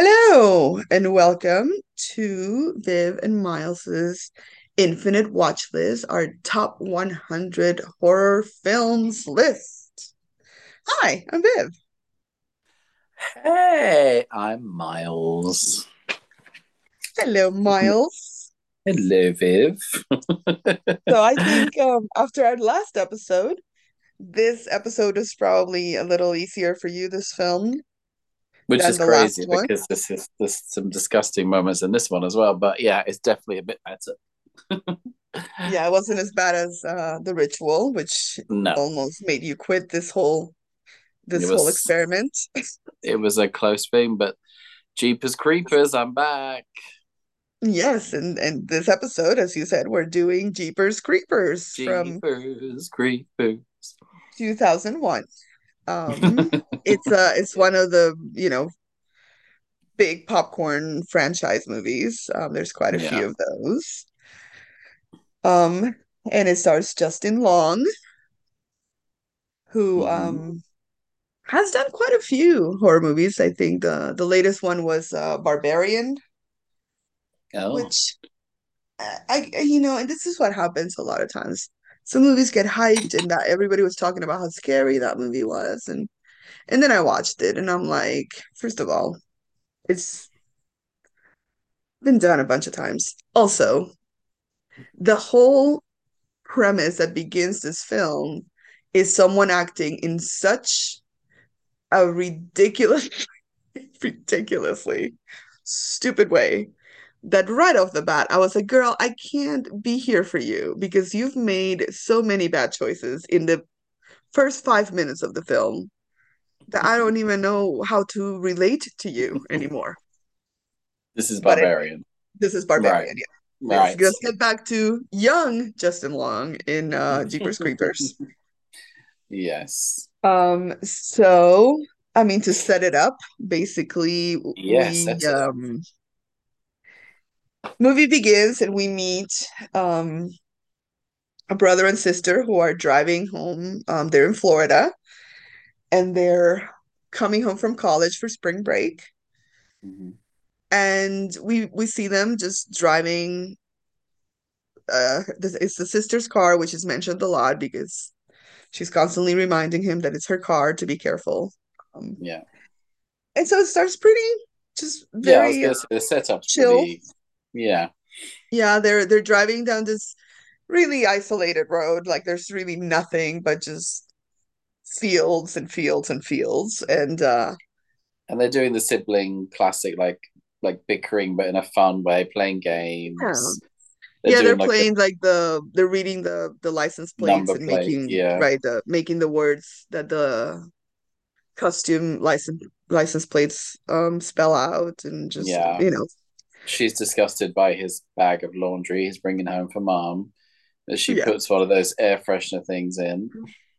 Hello and welcome to Viv and Miles's Infinite Watch List, our top 100 horror films list. Hi, I'm Viv. Hey, I'm Miles. Hello, Miles. Hello, Viv. So I think um, after our last episode, this episode is probably a little easier for you, this film, Which is crazy because this is there's some disgusting moments in this one as well. But yeah, it's definitely a bit better. Yeah, it wasn't as bad as uh, The Ritual, which No, almost made you quit this whole this whole experiment. it was a close thing, but Jeepers Creepers, I'm back. Yes, and and this episode, as you said, we're doing Jeepers Creepers from Jeepers Creepers. 2001. Um, it's uh it's one of the, you know, big popcorn franchise movies. Um, there's quite a few of those. Um, and it stars Justin Long, who hmm um has done quite a few horror movies. I think the the latest one was uh Barbarian, Oh, which I, I you know, and this is what happens a lot of times. Some movies get hyped and that everybody was talking about how scary that movie was and and then I watched it and I'm like, first of all, it's been done a bunch of times. Also, the whole premise that begins this film is someone acting in such a ridiculous ridiculously stupid way that right off the bat, I was like, girl, I can't be here for you because you've made so many bad choices in the first five minutes of the film that I don't even know how to relate to you anymore. this is Barbarian. this is Right, Barbarian. Yeah. Right. let's get back to young Justin Long in uh, Jeepers Creepers. Yes. Um, so I mean to set it up, basically Yeah, we it um movie begins and we meet um a brother and sister who are driving home. Um, they're in Florida and they're coming home from college for spring break. Mhm. And we we see them just driving. Uh, it's the sister's car, which is mentioned a lot because she's constantly reminding him that it's her car to be careful. Um, Yeah. and so it starts pretty just Yeah, I was very gonna say the setup's chill. pretty yeah. Yeah, they're they're driving down this really isolated road. Like there's really nothing but just fields and fields and fields. And uh And they're doing the sibling classic, like like bickering, but in a fun way, playing yeah. games. They're Yeah, they're like playing like the they're reading the the license plates and plate. making Yeah, right the making the words that the costume license license plates um spell out and just yeah. you know She's disgusted by his bag of laundry he's bringing home for mom. That she yeah puts one of those air freshener things in.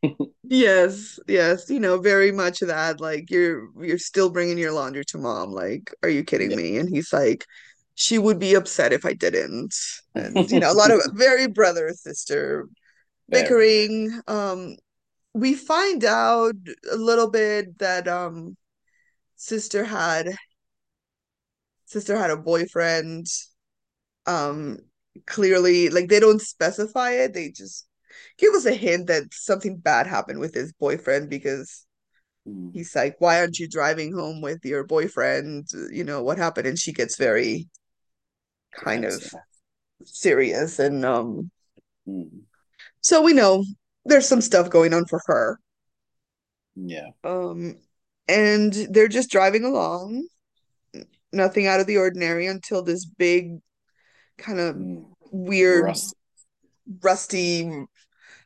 yes yes you know very much that like you're you're still bringing your laundry to mom like are you kidding Yeah. me and he's like she would be upset if I didn't and you know a lot of very brother sister bickering um we find out a little bit that um sister had sister had a boyfriend um clearly like they don't specify it they just give us a hint that something bad happened with his boyfriend because Mm, he's like why aren't you driving home with your boyfriend? You know what happened? And she gets very kind of serious and um Mm, so we know there's some stuff going on for her. Yeah. um and they're just driving along nothing out of the ordinary until this big kind of weird Rust rusty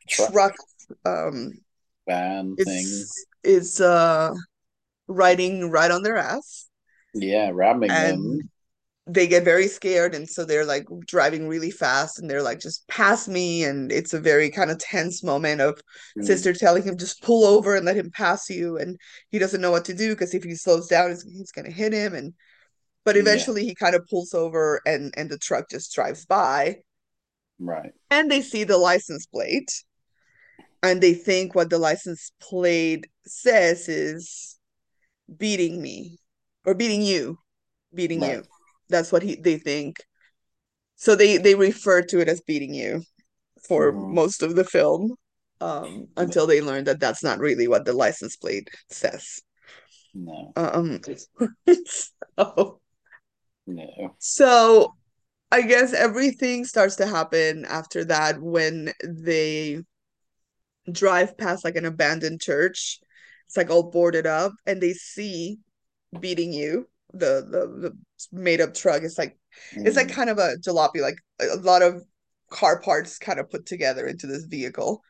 truck truck um van thing. is is uh riding right on their ass Yeah, ramming and them. they get very scared and so they're like driving really fast and they're like just pass me and it's a very kind of tense moment of Mm, sister telling him just pull over and let him pass you and he doesn't know what to do because if he slows down he's, he's going to hit him and but yeah, eventually he kind of pulls over and and the truck just drives by right. and they see the license plate and they think what the license plate says is beating me or beating you beating Right. you. That's what he they think. So they they refer to it as beating you for Mhm. most of the film, um, until they learn that that's not really what the license plate says. No. Um, so, No. so I guess everything starts to happen after that when they drive past like an abandoned church. It's like all boarded up, and they see beating you. The the, the made up truck. It's like it's like Mm. kind of a jalopy, like a lot of car parts kind of put together into this vehicle.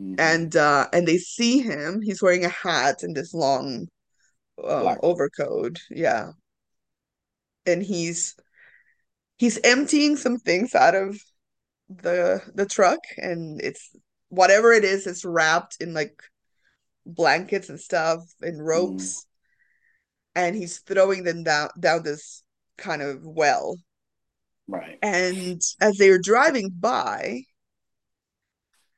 Mhm. And uh and they see him. He's wearing a hat and this long um overcoat. Yeah. And he's he's emptying some things out of the the truck and it's whatever it is, it's wrapped in like blankets and stuff and Mm. ropes and he's throwing them down down this kind of well. Right. And as they are driving by,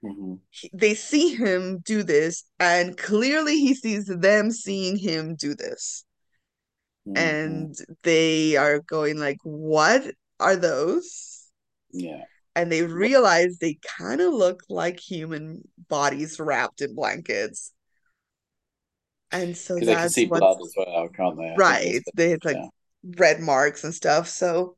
Mhm. he- they see him do this, and clearly he sees them seeing him do this. Mhm. And they are going like, "What are those?" Yeah. And they realize they kind of look like human bodies wrapped in blankets. And so Because they can see blood as well, can't they? I right. They had like yeah. red marks and stuff. So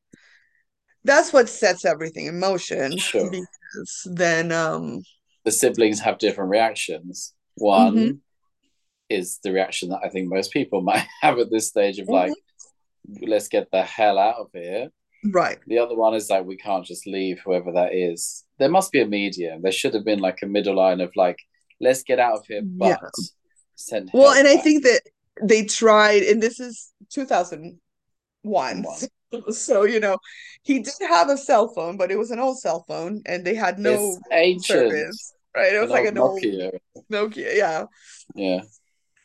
that's what sets everything in motion Sure. because then um The siblings have different reactions. One Mhm. Is the reaction that I think most people might have at this stage of like, mm-hmm. let's get the hell out of here. right. The other one is like, we can't just leave whoever that is. There must be a medium. There should have been like a middle line of like, let's get out of here, Yeah. but send Well, and I think that they tried, and this is 2001. One. So, you know, he did have a cell phone, but it was an old cell phone, and they had no It's ancient. service, right? It was An like old an old Nokia. Nokia, yeah. Yeah,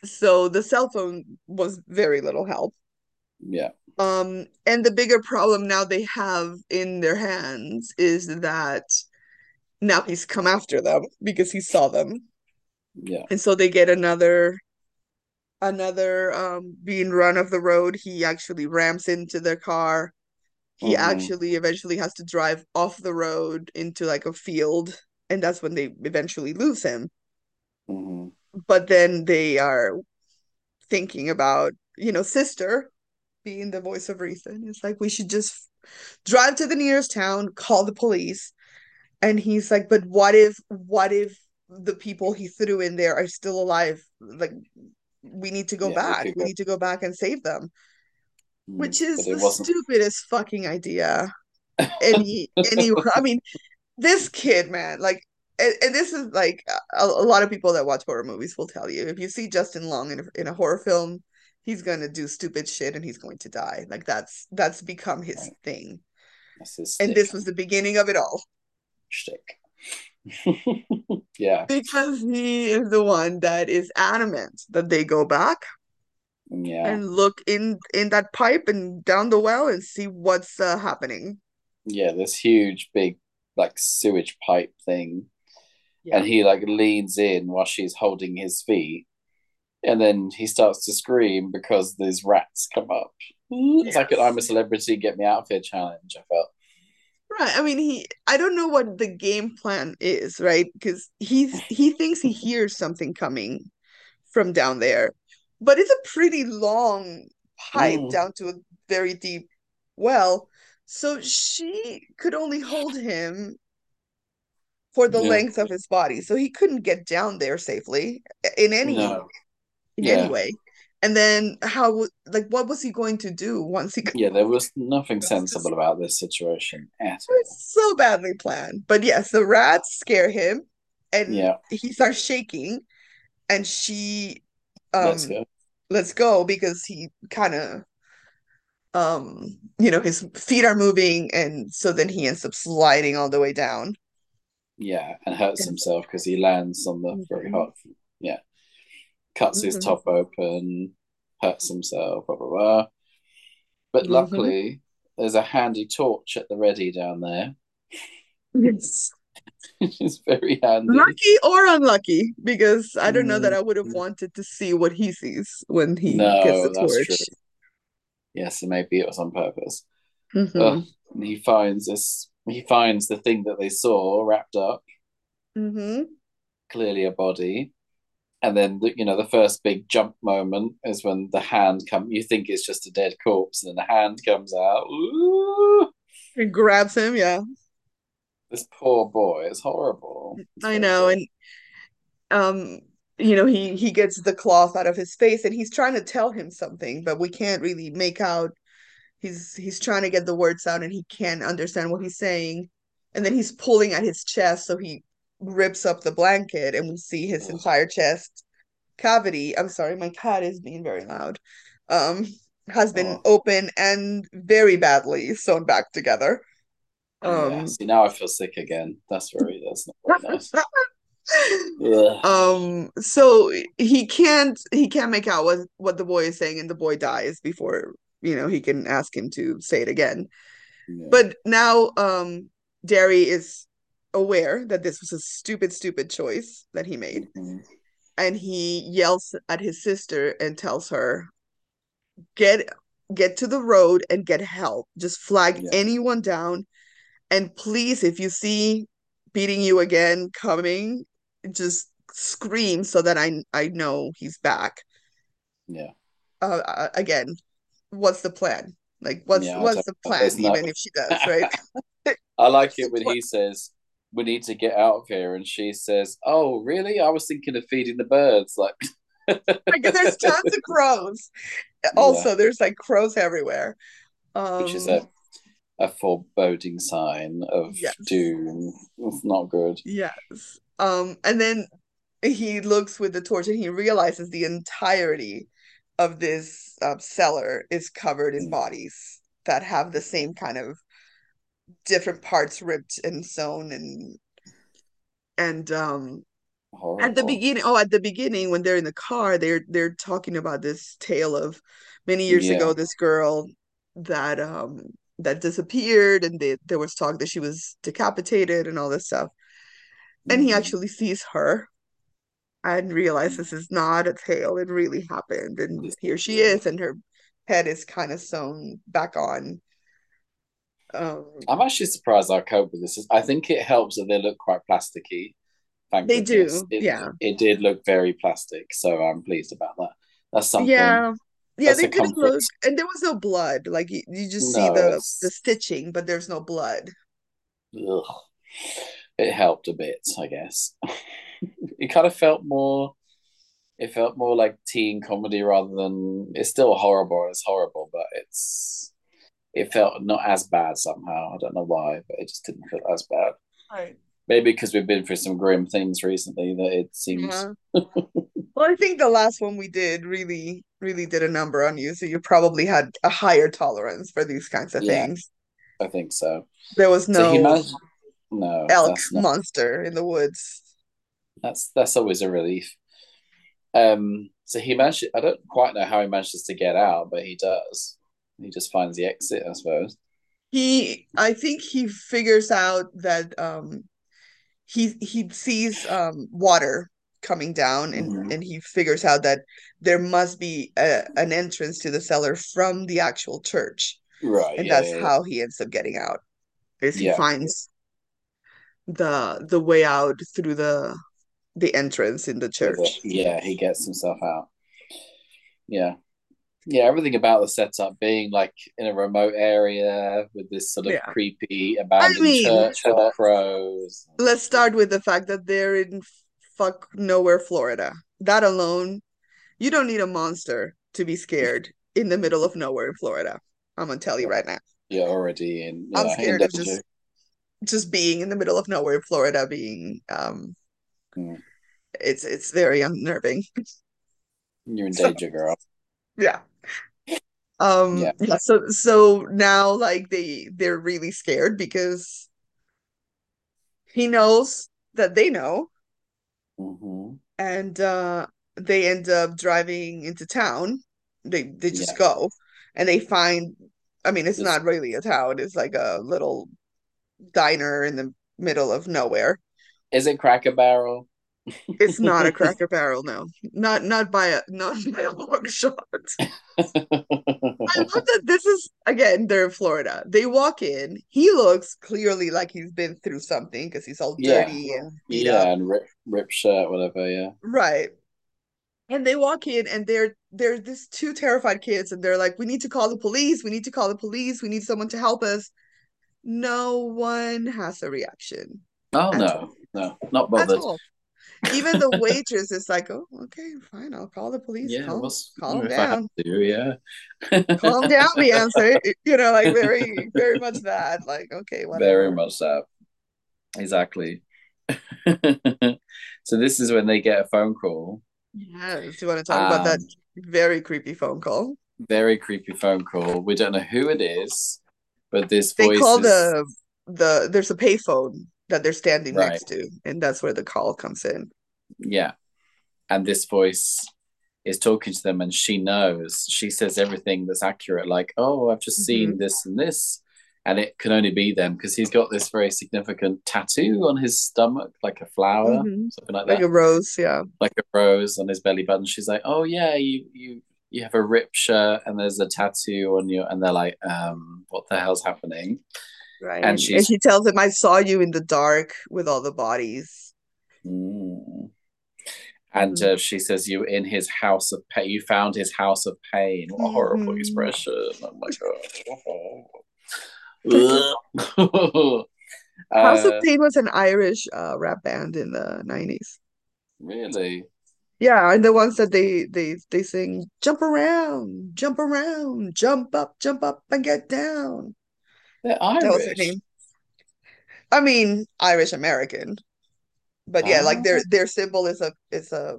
So the cell phone was very little help. yeah, Um, and the bigger problem now they have in their hands is that now he's come after them because he saw them. yeah. And so they get another another um being run off the road. He actually ramps into their car. He Mhm. actually eventually has to drive off the road into like a field, and that's when they eventually lose him. hmm But then they are thinking about, you know, sister being the voice of reason. It's like we should just drive to the nearest town, call the police. And he's like, but what if what if the people he threw in there are still alive? Like we need to go Yeah, back. We need to go back and save them. Which is the wasn't. stupidest fucking idea. Any any I mean, this kid, man, like and, and this is like a, a lot of people that watch horror movies will tell you if you see Justin Long in a, in a horror film, he's gonna do stupid shit and he's going to die. Like that's that's become his Right. thing. His And this was the beginning of it all shtick. yeah, because he is the one that is adamant that they go back yeah, and look in in that pipe and down the well and see what's uh, happening. yeah. This huge, big, like sewage pipe thing, Yeah. and he like leans in while she's holding his feet, and then he starts to scream because these rats come up. It's like an "I'm a celebrity, get me out of here" challenge. I felt. Right. I mean, he I don't know what the game plan is, right? Because he's he thinks he hears something coming from down there. But it's a pretty long pipe Mm. down to a very deep well. So she could only hold him for the Yeah. length of his body. So he couldn't get down there safely in any No, in Yeah. any way. And then how like what was he going to do once he yeah, there was nothing sensible about this situation at all. So badly planned. But yes, the rats scare him and Yeah, he starts shaking and she um let's go. lets go because he kind of um you know his feet are moving and so then he ends up sliding all the way down. Yeah, and hurts himself because he lands on the very Mhm. hard. Yeah, cuts his Mhm. top open, hurts himself. Blah blah blah. But Mhm. luckily, there's a handy torch at the ready down there, Yes. which is very handy. Lucky or unlucky, because I don't know that I would have Mhm. wanted to see what he sees when he No, gets the torch. Yeah, so maybe it was on purpose. Mm-hmm. And he finds this. He finds the thing that they saw wrapped up, Mm-hmm. clearly a body. And then the, you know the first big jump moment is when the hand come. You think it's just a dead corpse, and then the hand comes out. Ooh, It grabs him, yeah. this poor boy is horrible. It's I know. And um, you know, he he gets the cloth out of his face and he's trying to tell him something, but we can't really make out he's he's trying to get the words out and he can't understand what he's saying. And then he's pulling at his chest, so he rips up the blanket and we see his entire chest cavity. I'm sorry, my cat is being very loud. Um, has been oh, open and very badly sewn back together. yeah. Um, See, now I feel sick again. That's very. That's not very nice. Ugh. um, so he can't he can't make out what what the boy is saying, and the boy dies before you know he can ask him to say it again. Yeah. But now, um, Darry is aware that this was a stupid, stupid choice that he made, Mhm. and he yells at his sister and tells her, "Get get to the road and get help. Just flag Yeah. anyone down, and please, if you see beating you again coming, just scream so that I I know he's back." Yeah. Uh, uh, again, what's the plan? Like, what's Yeah. What's the plan? Even if she does, right? I like it when he says, "We need to get out of here," and she says, "Oh, really? I was thinking of feeding the birds." Like, Like, there's tons of crows. yeah, Also, there's like crows everywhere. which is Um, a a foreboding sign of yes, doom. It's not good. yes. Um, and then he looks with the torch and he realizes the entirety of this uh, cellar is covered in bodies that have the same kind of different parts ripped and sewn and and um at the beginning oh at the beginning when they're in the car they're they're talking about this tale of many years ago this girl that um that disappeared and they, there was talk that she was decapitated and all this stuff. And he hmm actually sees her and realize this is not a tale it really happened and here she is and her head is kind of sewn back on um I'm actually surprised I cope with this. I think it helps that they look quite plasticky. Thank they goodness. do It yeah it did look very plastic, so I'm pleased about that. That's something. yeah yeah they a didn't look and there was no blood like you, you just see No, the the it's stitching but there's no blood ugh. It helped a bit, I guess. It kind of felt more. It felt more like teen comedy rather than. It's still horrible. It's horrible, but it's. It felt not as bad somehow. I don't know why, but it just didn't feel as bad. right Maybe because we've been through some grim things recently that it seems. yeah uh-huh. well i think the last one we did really really did a number on you so you probably had a higher tolerance for these kinds of Yeah, things I think so. there was So no managed. No, elk not. monster in the woods That's that's always a relief. Um, so he managed. I don't quite know how he manages to get out, but he does. He just finds the exit, I suppose. he i think he figures out that um he he sees um water coming down and Mhm. and he figures out that there must be a, an entrance to the cellar from the actual church Right. and Yeah. that's. Yeah. how he ends up getting out is he Yeah. finds the the way out through the the entrance in the church Yeah. He gets himself out. Yeah. Yeah. Everything about the setup being like in a remote area with this sort of yeah creepy i abandoned mean church with the crows. let's start with the fact that they're in fuck nowhere florida that alone you don't need a monster to be scared in the middle of nowhere in florida i'm gonna tell you Right. now You're already in. i'm. In scared of just just being in the middle of nowhere in florida being um Mm. it's it's very unnerving You're in so danger, girl. yeah um Yeah. yeah so so now like they they're really scared because he knows that they know hmm and uh they end up driving into town they they just Yeah. go and they find i mean it's This not really a town it's like a little diner in the middle of nowhere is it Cracker Barrel? It's not a Cracker Barrel, no. Not not by a not by a long shot. I love that this is again, they're in Florida. They walk in, he looks clearly like he's been through something because he's all Yeah, dirty and beat yeah, up. and rip rip shirt, whatever. Yeah. Right. And they walk in and they're they're these two terrified kids and they're like, We need to call the police, we need to call the police, we need someone to help us. No one has a reaction Oh no. all. No, no, not At bothered. all. Even the waitress is like, Oh, okay, fine, I'll call the police. Yeah, Calm calm if I have down. to, yeah. Calm down, Beyonce. You know, like very, very much that. Like, okay, whatever. Very much that. Exactly. So this is when they get a phone call. Yes. You want to talk about that Um, very creepy phone call? very creepy phone call. We don't know who it is, but this They voice call is the the there's a payphone that they're standing right. next to, and that's where the call comes in. Yeah. And this voice is talking to them and she knows. She says everything that's accurate, like, oh, I've just hmm seen this and this. And it can only be them because he's got this very significant tattoo on his stomach, like a flower, hmm something like that. Like a rose, yeah. like a rose on his belly button. She's like, "Oh yeah, you you you have a rip shirt and there's a tattoo on you," and they're like, "Um, what the hell's happening?" Right. And And she tells him, I saw you in the dark with all the bodies. mm. and hmm uh, she says, "You in his house of pain. You found his house of pain. What a horrible hmm expression! Oh my god." House of uh, Pain was an Irish uh, rap band in the 90s. really? Yeah, and the ones that they they they sing jump around, jump around, jump up, jump up and get down. They're That Irish. I mean, Irish American. But yeah, like their Oh, their symbol is a is a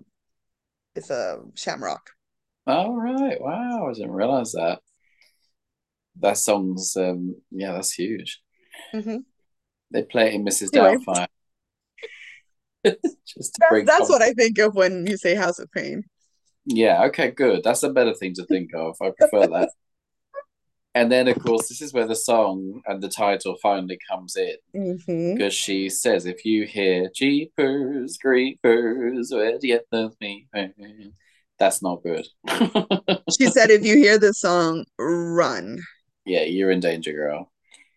is a shamrock. all right. Wow, I didn't realize that. That song's um yeah, that's huge. Mm-hmm. They play it in Mrs. Anyway, Doubtfire just to bring that's what. I think of when you say House of Pain. Yeah, okay, good. That's a better thing to think of. I prefer that. And then, of course, this is where the song and the title finally comes in mm-hmm. because she says, "If you hear Jeepers Creepers, where do you get me?" That's not good. She said, if you hear this song, run. yeah, you're in danger, girl.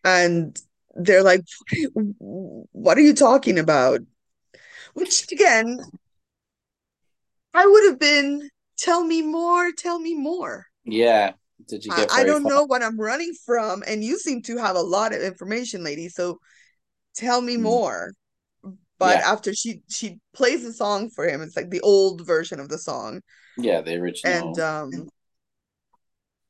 And they're like, what are you talking about? Which again, I would have been, tell me more, tell me more. Yeah. Did you I, get I very don't far? know what I'm running from, and you seem to have a lot of information, lady. So tell me Mm, more. But Yeah, after she she plays the song for him, it's like the old version of the song, yeah, the original. and um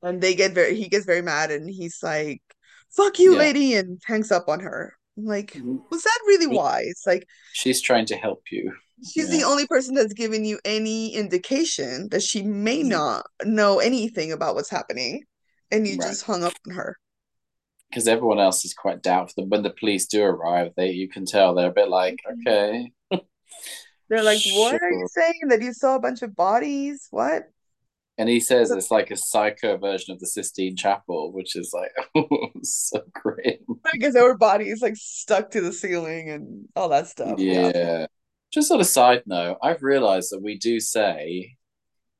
and they get very he gets very mad, and he's like, "Fuck you, Yeah. lady," and hangs up on her. Like, Mhm. was that really wise? Like, She's trying to help you. she's the only person that's given you any indication that she may Mm, not know anything about what's happening, and you right. just hung up on her. Because everyone else is quite doubtful. When the police do arrive, they you can tell they're a bit like, okay, They're like, "What are you saying? That you saw a bunch of bodies? What?" And he says it's like a psycho version of the Sistine Chapel, which is like, oh, so great. Because there were bodies like stuck to the ceiling and all that stuff. Yeah. Yeah. Just on a side note, I've realized that we do say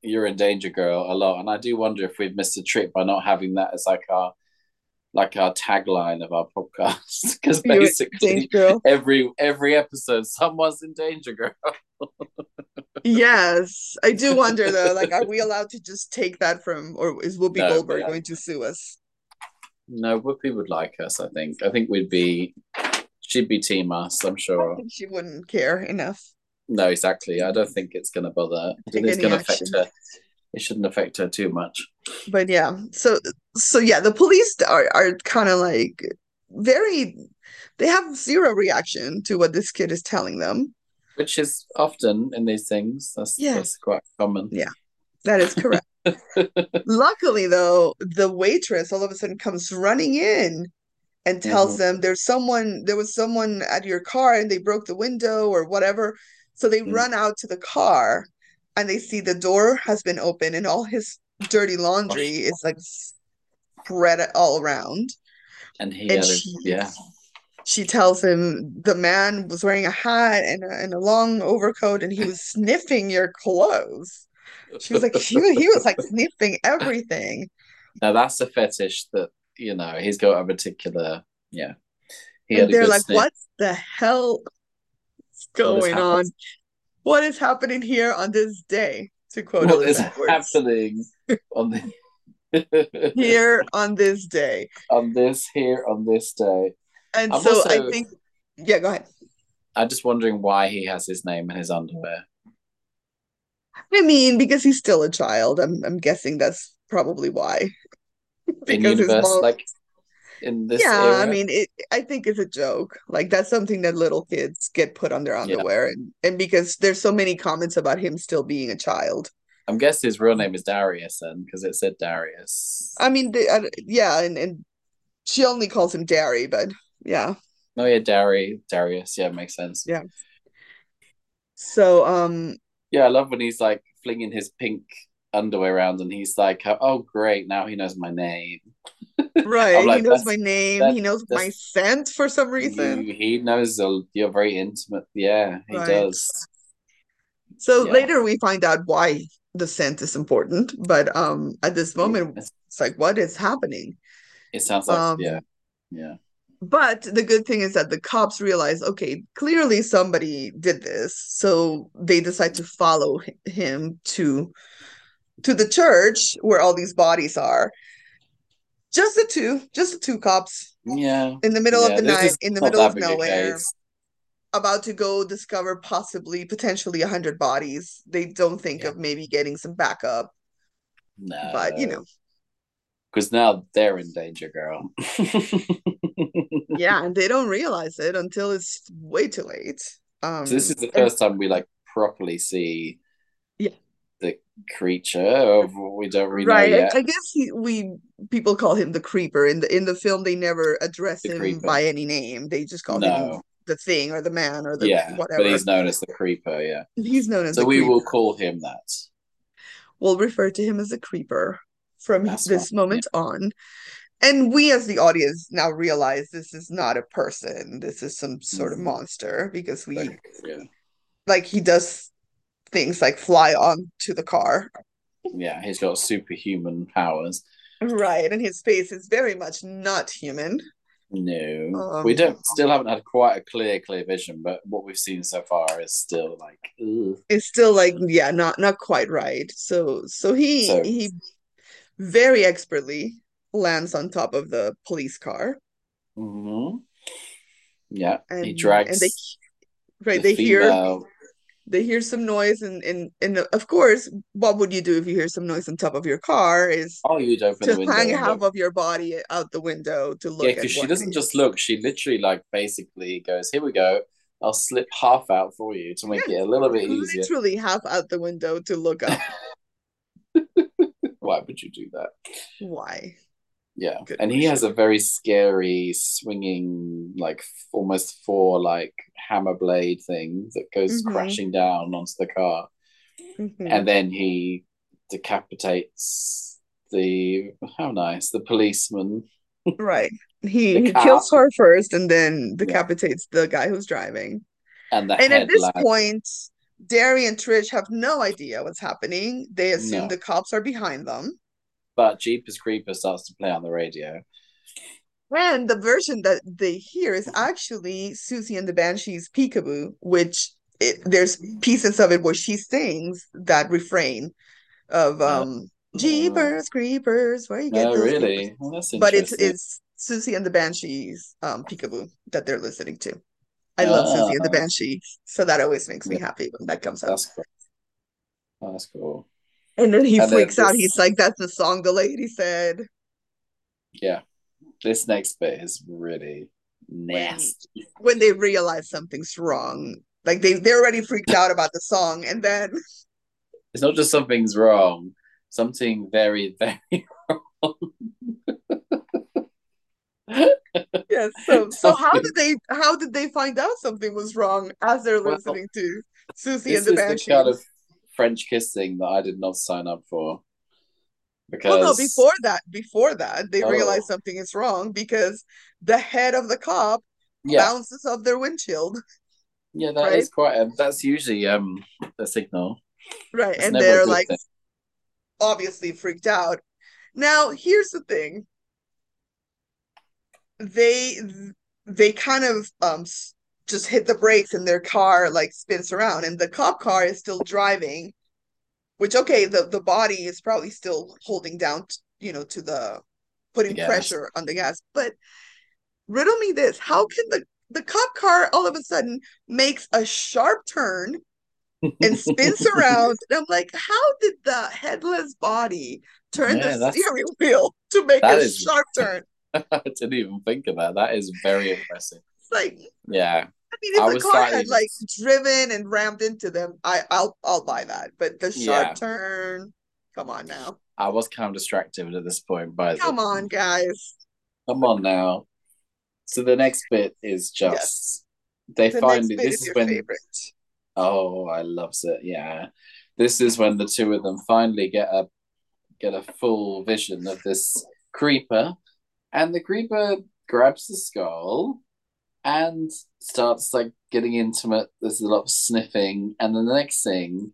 you're in danger, girl, a lot, and I do wonder if we've missed a trick by not having that as like our like our tagline of our podcast. Because basically every every episode, someone's in danger, girl. Yes. I do wonder though, like, are we allowed to just take that from, or is Whoopi No, Goldberg going to sue us? no, Whoopi would like us. I think. I think we'd be. She'd be team us. I'm I sure. think she wouldn't care enough No, exactly. I don't think it's going to bother. I think it's going to affect her. It shouldn't affect her too much. But yeah, so so yeah, the police are are kind of like very, they have zero reaction to what this kid is telling them. which is often in these things. That's Yeah. that's quite common. Yeah, that is correct. Luckily, though, the waitress all of a sudden comes running in and tells Mhm. them there's someone, there was someone at your car and they broke the window or whatever. So they Mm. run out to the car and they see the door has been open and all his dirty laundry oh. is like spread all around. And he And a she yeah. she tells him the man was wearing a hat and a, and a long overcoat and he was sniffing your clothes. She was like, he, he was like sniffing everything. Now that's a fetish that you know he's got a particular yeah. He and they're like, sniff. "What the hell is going on? What is happening here on this day?" To quote, what is happening on the here on this day? On this here on this day, and I'm so also, I think, yeah, go ahead. I'm just wondering why he has his name in his underwear. I mean, because he's still a child. I'm I'm guessing that's probably why. in universe, mom... like in this. Yeah, era. I mean, it. I think it's a joke. Like that's something that little kids get put on their underwear, yeah. and and because there's so many comments about him still being a child. I'm guessing his real name is Darius, then, because it said Darius. I mean, the, uh, yeah, and and she only calls him Darry, but yeah. Oh yeah, Darry, Darius. Yeah, makes sense. Yeah. So um. Yeah, I love when he's like flinging his pink underwear around, and he's like, "Oh, great! Now he knows my name." Right. like, he knows my name. He knows my scent for some reason. You, he knows you're very intimate. Yeah, he right. does. So yeah. later we find out why the scent is important, but um, at this moment, it's like, what is happening? It sounds like um, yeah, yeah. But the good thing is that the cops realize, okay, clearly somebody did this, so they decide to follow him to to the church where all these bodies are. Just the two, just the two cops. Yeah. In the middle yeah, of the night, in the middle of nowhere, about to go discover possibly, potentially a hundred bodies. They don't think yeah. of maybe getting some backup. No. But you know. Because now they're in danger, girl. yeah, and they don't realize it until it's way too late. Um, so this is the first time we like properly see the creature of we don't really right. know yet. I guess he, we people call him the creeper in the in the film. They never address the him creeper. by any name. They just call no. him the thing or the man or the yeah, whatever. But he's known as the creeper. Yeah, he's known as. So we creeper. will call him that. We'll refer to him as a creeper from That's this moment yeah. on. And we as the audience now realize this is not a person. This is some sort of mm-hmm. monster because we yeah. like he does things like fly onto the car. Yeah, he's got superhuman powers. Right, and his face is very much not human. No, um, we don't. Still haven't had quite a clear, clear vision, but what we've seen so far is still like. Ugh. It's still like yeah, not not quite right. So so he so, he very expertly lands on top of the police car. Mm-hmm. Yeah, and, he drags. And they right, the they hear they hear some noise and and and of course what would you do if you hear some noise on top of your car is oh you'd open to the window. hang half of your body out the window to look yeah because she doesn't just look she literally like basically goes here we go i'll slip half out for you to make yeah, it a little bit easier. literally half out the window to look up. Why would you do that? Why yeah Good and he has a very scary swinging like almost four like hammer blade thing that goes mm-hmm. crashing down onto the car mm-hmm. and then he decapitates the how nice the policeman right he, he kills her first and then decapitates yeah. the guy who's driving and, and at this point Darry and Trish have no idea what's happening. They assume no. the cops are behind them. But Jeepers Creeper starts to play on the radio. And the version that they hear is actually Siouxsie and the Banshees Peekaboo, which it, there's pieces of it where she sings that refrain of oh. um uh, Jeepers Creepers, where you get oh, really? Well, but it's it's Siouxsie and the Banshees um Peekaboo that they're listening to. I love uh, Siouxsie and the ah. Banshees, so that always makes me happy when that comes out. That's cool. that's cool. And then he and freaks then this... out. He's like, "That's the song the lady said." Yeah, this next bit is really nasty. When, when they realize something's wrong, like they they're already freaked out about the song, and then it's not just something's wrong, something very very wrong. yes. So so how did they how did they find out something was wrong as they're well, listening to Siouxsie and the Banshees? Kind of French kissing that I did not sign up for. Because well, no, before that, before that, they oh. realize something is wrong because the head of the cop Yeah, bounces off their windshield, yeah, that right? is quite. A, that's usually um a signal. Right. It's And they're like thing. obviously freaked out. Now, here's the thing. They they kind of um just hit the brakes and their car like spins around and the cop car is still driving, which okay, the the body is probably still holding down, you know, to the The putting pressure on the gas. But riddle me this, how can the the cop car all of a sudden makes a sharp turn and spins around. And I'm like, how did the headless body turn the Yeah, that's steering wheel to make a is. sharp turn? I didn't even think of that. That is very impressive. It's like, Yeah, I mean, if I the was car had like driven and rammed into them, I I'll I'll buy that. But the sharp Yeah, turn, come on now. I was kind of distracted at this point by the. Come on, guys. Come on now. So the next bit is Yes. just they The finally. This is is when. favorite. Oh, I loves it. Yeah, this is when the two of them finally get a get a full vision of this creeper, and the creeper grabs the skull and starts like getting intimate. There's a lot of sniffing, and then the next thing,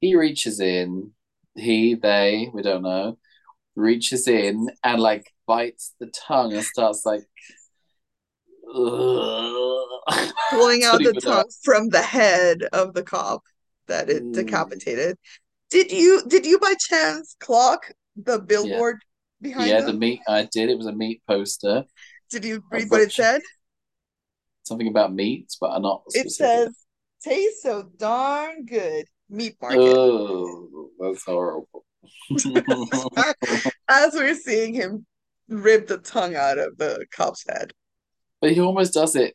he reaches in. He, they, we don't know, reaches in and like bites the tongue and starts like. Pulling out the tongue from the head of the cop that it Mm, decapitated. Did you did you by chance clock the yeah, billboard behind yeah. The meat I did. It was a meat poster, Did you read what it said? Something about meats, but I'm not It says, "Tastes so darn good, meat market." Oh, that's horrible. As we're seeing him rip the tongue out of the cop's head. But he almost does it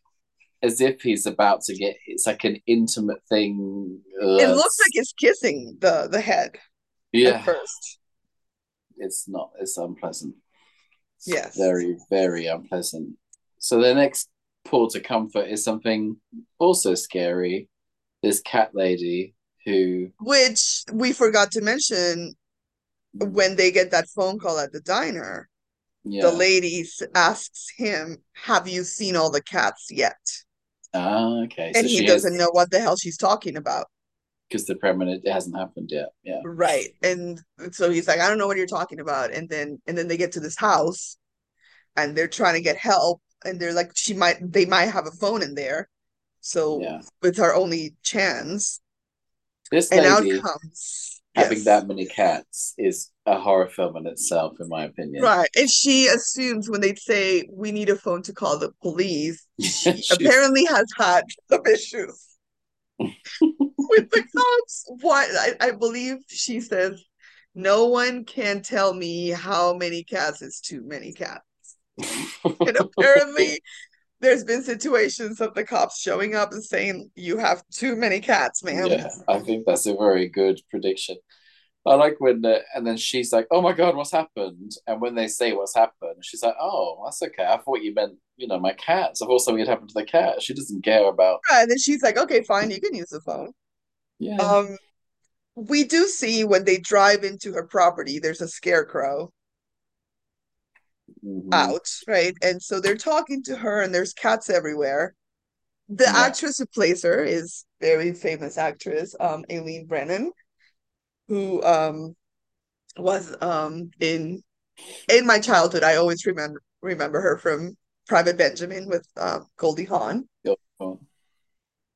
as if he's about to get. It's like an intimate thing. It looks like it's, kissing the the head at yeah, first. it's not. It's unpleasant. Yes. very, very unpleasant. So the next pull to comfort is something also scary. This cat lady who, Which we forgot to mention when they get that phone call at the diner. The lady asks him, "Have you seen all the cats yet?" ah, okay. And So he doesn't is know what the hell she's talking about. because the premonition it hasn't happened yet. Yeah, Right. And so he's like, I don't know what you're talking about. And then and then they get to this house and they're trying to get help and they're like she might they might have a phone in there. So yeah. it's our only chance. This And lady comes having yes. that many cats is a horror film in itself, in my opinion. Right. And she assumes when they say we need a phone to call the police, she apparently has had some issues with the cops. What I, I believe she says, no one can tell me how many cats is too many cats. And apparently there's been situations of the cops showing up and saying, You have too many cats, ma'am. Yeah, I think that's a very good prediction. I like when, and then she's like, "Oh my God, what's happened?" And when they say what's happened, she's like, "Oh, that's okay. I thought you meant, you know, my cats. I thought something had happened to the cat." She doesn't care about. And then she's like, Okay, fine, you can use the phone. Yeah. Um, we do see when they drive into her property, there's a scarecrow hmm out, right? And so they're talking to her, and there's cats everywhere. The Yeah. actress who plays her is very famous actress, um, Eileen Brennan, who um was um in in my childhood. I always remember remember her from Private Benjamin with um, Goldie Hawn. Phone.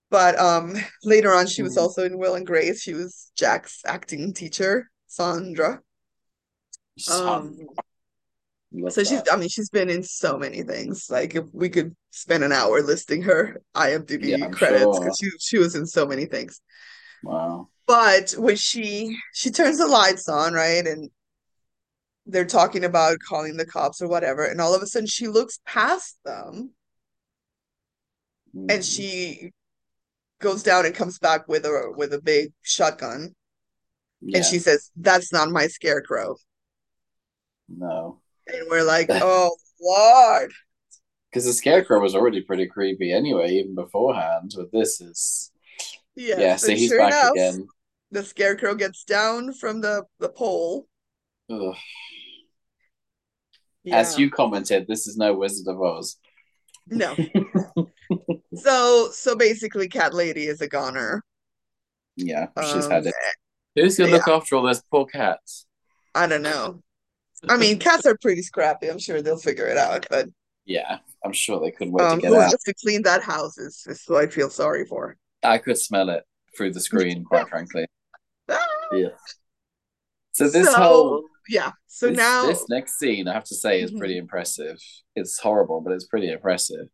But um later on, she was Mhm. also in Will and Grace. She was Jack's acting teacher, Zandra. Son, Um, love so she's I mean, she's been in so many things. Like if we could spend an hour listing her IMDb I'm credits sure. because she she was in so many things. Wow. But when she she turns the lights on, right, and they're talking about calling the cops or whatever, and all of a sudden she looks past them and Mhm. she goes down and comes back with a with a big shotgun, and she says, "That's not my scarecrow." No. And we're like, "Oh Lord." Because the scarecrow was already pretty creepy anyway, even beforehand. But this is, yeah. Yes, So he's sure back enough, again. the scarecrow gets down from the the pole. Ugh. As you commented, this is no Wizard of Oz. No. So so basically Cat Lady is a goner. yeah, she's Um had it. Who's gonna yeah, look after all those poor cats? I don't know. I mean, cats are pretty scrappy. I'm sure they'll figure it out, but Yeah, I'm sure they couldn't wait to um get out. has to clean that house is, is who I feel sorry for. I could smell it through the screen, quite frankly. Ah, Yeah. So this So whole yeah. So this now this next scene, I have to say, is Mhm. pretty impressive. It's horrible, but it's pretty impressive.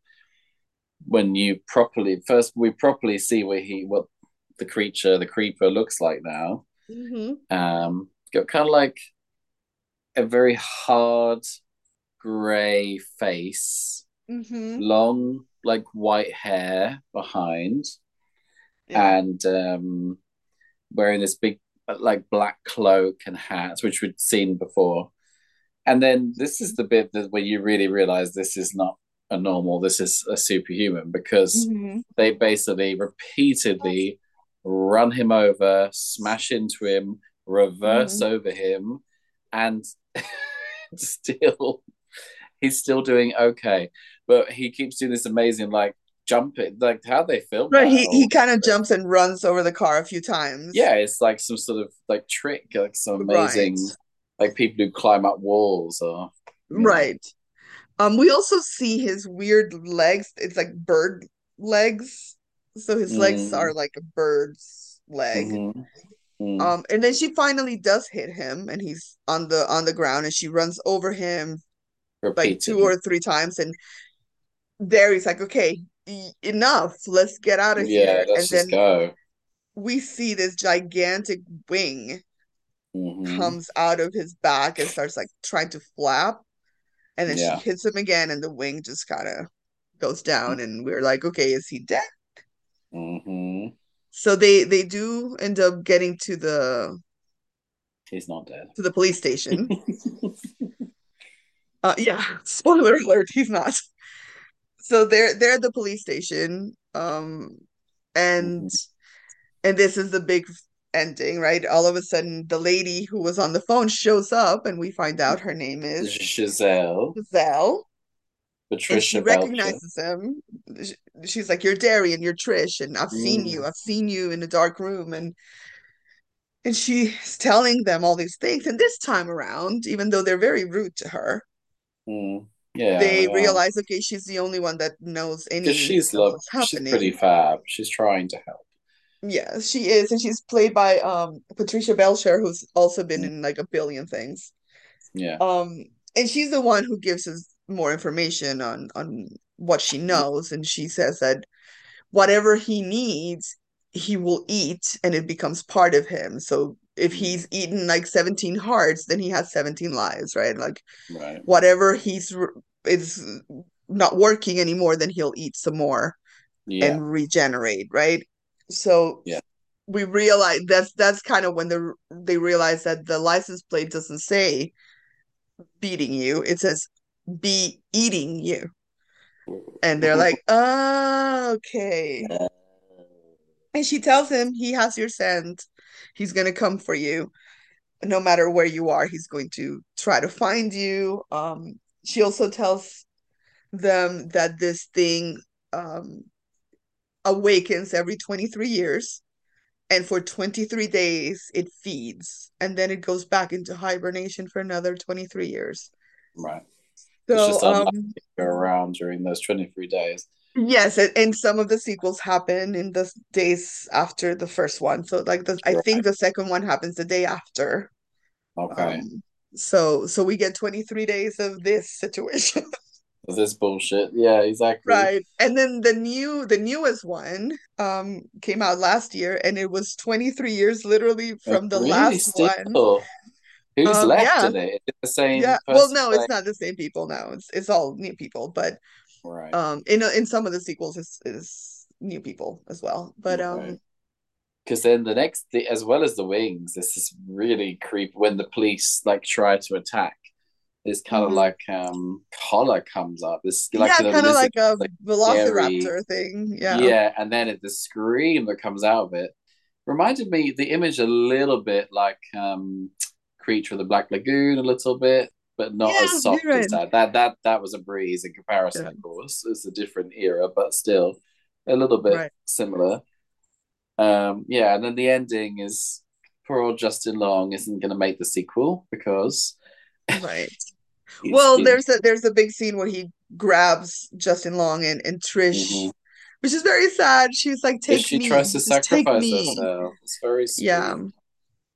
When you properly first we properly see where he what the creature, the creeper looks like now. Mhm, Um got kind of like a very hard grey face, mhm, long like white hair behind, yeah. and um wearing this big like black cloak and hat, which we'd seen before. And then this is the bit that where you really realize this is not a normal, this is a superhuman because Mhm, they basically repeatedly run him over, smash into him, reverse mhm. over him, and still he's still doing okay. But he keeps doing this amazing like jumping, like how they filmed Right, he he kind of jumps and runs over the car a few times. yeah, it's like some sort of like trick, like some Right, amazing like people who climb up walls or you know. right. Um, we also see his weird legs. It's like bird legs. So his legs Mm, are like a bird's leg. mhm, mm, Um, and then she finally does hit him, and he's on the on the ground, and she runs over him like two or three times, and there he's like, okay, enough, let's get out of Yeah, here. And then go. we see this gigantic wing hmm comes out of his back and starts like trying to flap, and then she hits him again, and the wing just kind of goes down, and we're like, okay, is he dead? hmm So they they do end up getting to the He's not dead. to the police station. Uh, yeah, spoiler alert, he's not. So they're they're at the police station, um, and Mhm. and this is the big ending, right? All of a sudden, the lady who was on the phone shows up, and we find out her name is Jezelle, Jezelle, and she Patricia recognizes him. She's like, "You're Darian, you're Trish, and I've seen you. Mm, I've seen you in a dark room." And and she's telling them all these things. And this time around, even though they're very rude to her, mm. Yeah, they are. realize, okay, she's the only one that knows Because she's love. She's pretty fab. She's trying to help. Yeah, she is, and she's played by um Patricia Belcher, who's also been Mm, in like a billion things. Yeah. Um, and she's the one who gives us more information on on what she knows, and she says that whatever he needs, he will eat, and it becomes part of him. So if Mm, he's eaten like 17 hearts, then he has 17 lives, right? Like Right. whatever he's is not working anymore, then he'll eat some more Yeah. and regenerate, right? So Yeah. we realize that's that's kind of when the they realize that the license plate doesn't say beating you, it says be eating you. And they're like, oh, okay. And she tells him he has your scent. He's gonna come for you. No matter where you are, he's going to try to find you. Um, she also tells them that this thing um awakens every 23 years. And for 23 days, it feeds. And then it goes back into hibernation for another 23 years. right. So, um, around during those 23 days. yes, and, some of the sequels happen in the days after the first one. So, like, the, I think the second one happens the day after. Okay. Um, so, so we get 23 days of this situation. This bullshit. Yeah, exactly. Right. And then the new the newest one um came out last year and it was 23 years literally from the really? last one. Who's Um left yeah. in it? Is it the same Yeah. Well, no, it's not the same people now. It's it's all new people, but Right. um in in some of the sequels is is new people as well. But Right. um Because then the next, the, as well as the wings, this is really creepy when the police like try to attack. This kind of mhm. like um collar comes up. This like yeah, kind of like a like scary. velociraptor thing. Yeah. Yeah, and then it, the scream that comes out of it reminded me the image a little bit like um Creature of the Black Lagoon a little bit, but not Yeah, as soft as that. That that that was a breeze in comparison, Yeah, of course. It's a different era, but still a little bit right, similar. Um, yeah, and then the ending is poor old Justin Long isn't going to make the sequel because right. Well, he, there's a there's a big scene where he grabs Justin Long and, and Trish, mhm. which is very sad. She's like, take she me, tries to sacrifice herself. It's very Yeah.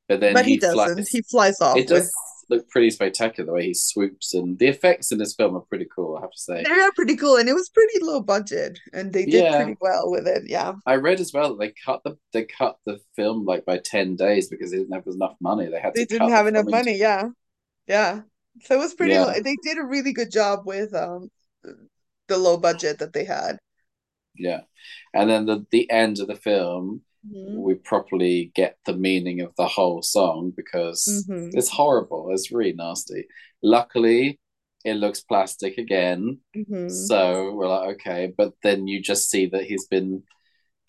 But then But he he doesn't. He flies. flies off It with does look pretty spectacular the way he swoops, and the effects in this film are pretty cool, I have to say. they are pretty cool and it was pretty low budget and they did Yeah, pretty well with it. Yeah. I read as well that they cut the they cut the film like by ten days because they didn't have enough money. They had They didn't have enough money. Yeah. Yeah. So it was pretty low. They did a really good job with um the low budget that they had. yeah. And then the the end of the film, hmm we properly get the meaning of the whole song because hmm it's horrible. It's really nasty. Luckily, it looks plastic again, hmm so we're like, okay. But then you just see that he's been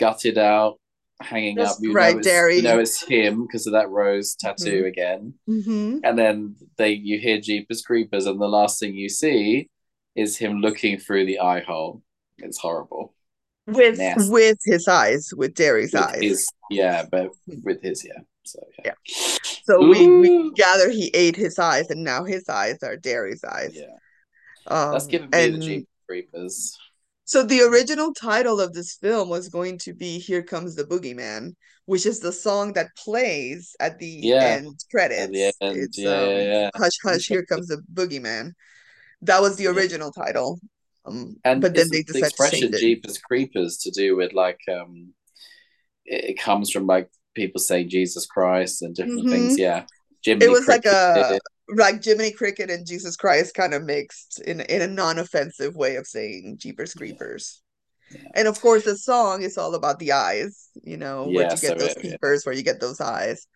gutted out, hanging up. Just You know right, it's you know it's him because of that rose tattoo hmm again. hmm And then they you hear Jeepers Creepers, and the last thing you see is him looking through the eye hole. It's horrible, With nasty. with his eyes, with Darry's With eyes. his yeah, but with his yeah. So Yeah. yeah. So we we gather he ate his eyes and now his eyes are Darry's eyes. yeah. That's Um giving me the and Jeepers Creepers. so the original title of this film was going to be Here Comes the Boogeyman, which is the song that plays at the Yeah, end at the credits. end. It's Yeah, yeah, um yeah. Hush Hush, Here Comes the Boogeyman. That was the original title. Um, And but then they the decided to expression it. Jeepers Creepers to do with like um it, it comes from like people saying Jesus Christ and different things. hmm Yeah. It Jiminy was like a like Jiminy Cricket and Jesus Christ kind of mixed in in a non-offensive way of saying Jeepers Creepers. yeah. And of course, the song is all about the eyes. You know, Yeah, you get so those it, yeah. peepers? Where you get those eyes?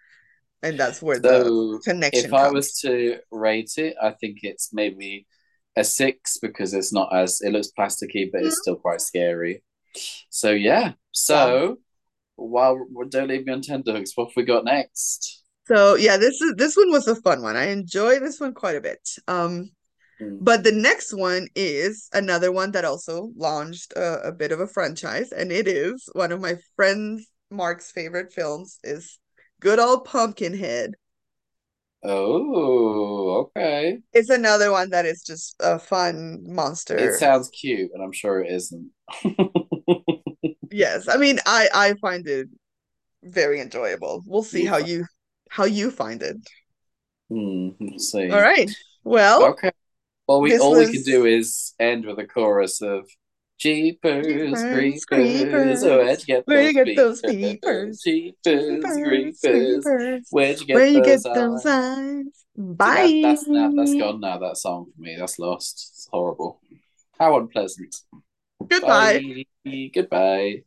And that's where the So connection if I was to rate it, I think it's maybe a six because it's not as it looks plasticky, but it's still quite scary. So yeah. Yeah. So while don't leave me on tenterhooks, what have we got next? So yeah, this is this one was a fun one. I enjoy this one quite a bit. Um, Hmm. but the next one is another one that also launched a, a bit of a franchise, and it is one of my friends Mark's favorite films is Good Old Pumpkinhead. Oh, okay. It's another one that is just a fun monster. It sounds cute, and I'm sure it isn't. Yes, I mean I I find it very enjoyable. We'll see You how you how you find it. Hmm, see. All right. Well, Okay. Well, we all we can do is end with a chorus of Jeepers Jeepers Creepers, oh, where'd you get Where you those get those peepers? Jeepers Creepers, Creepers, creepers. where'd you Where get you get those those eyes? eyes? See, that that's now that's Bye. gone now. That song for me, that's lost. It's horrible. How unpleasant. Goodbye. Bye. Goodbye.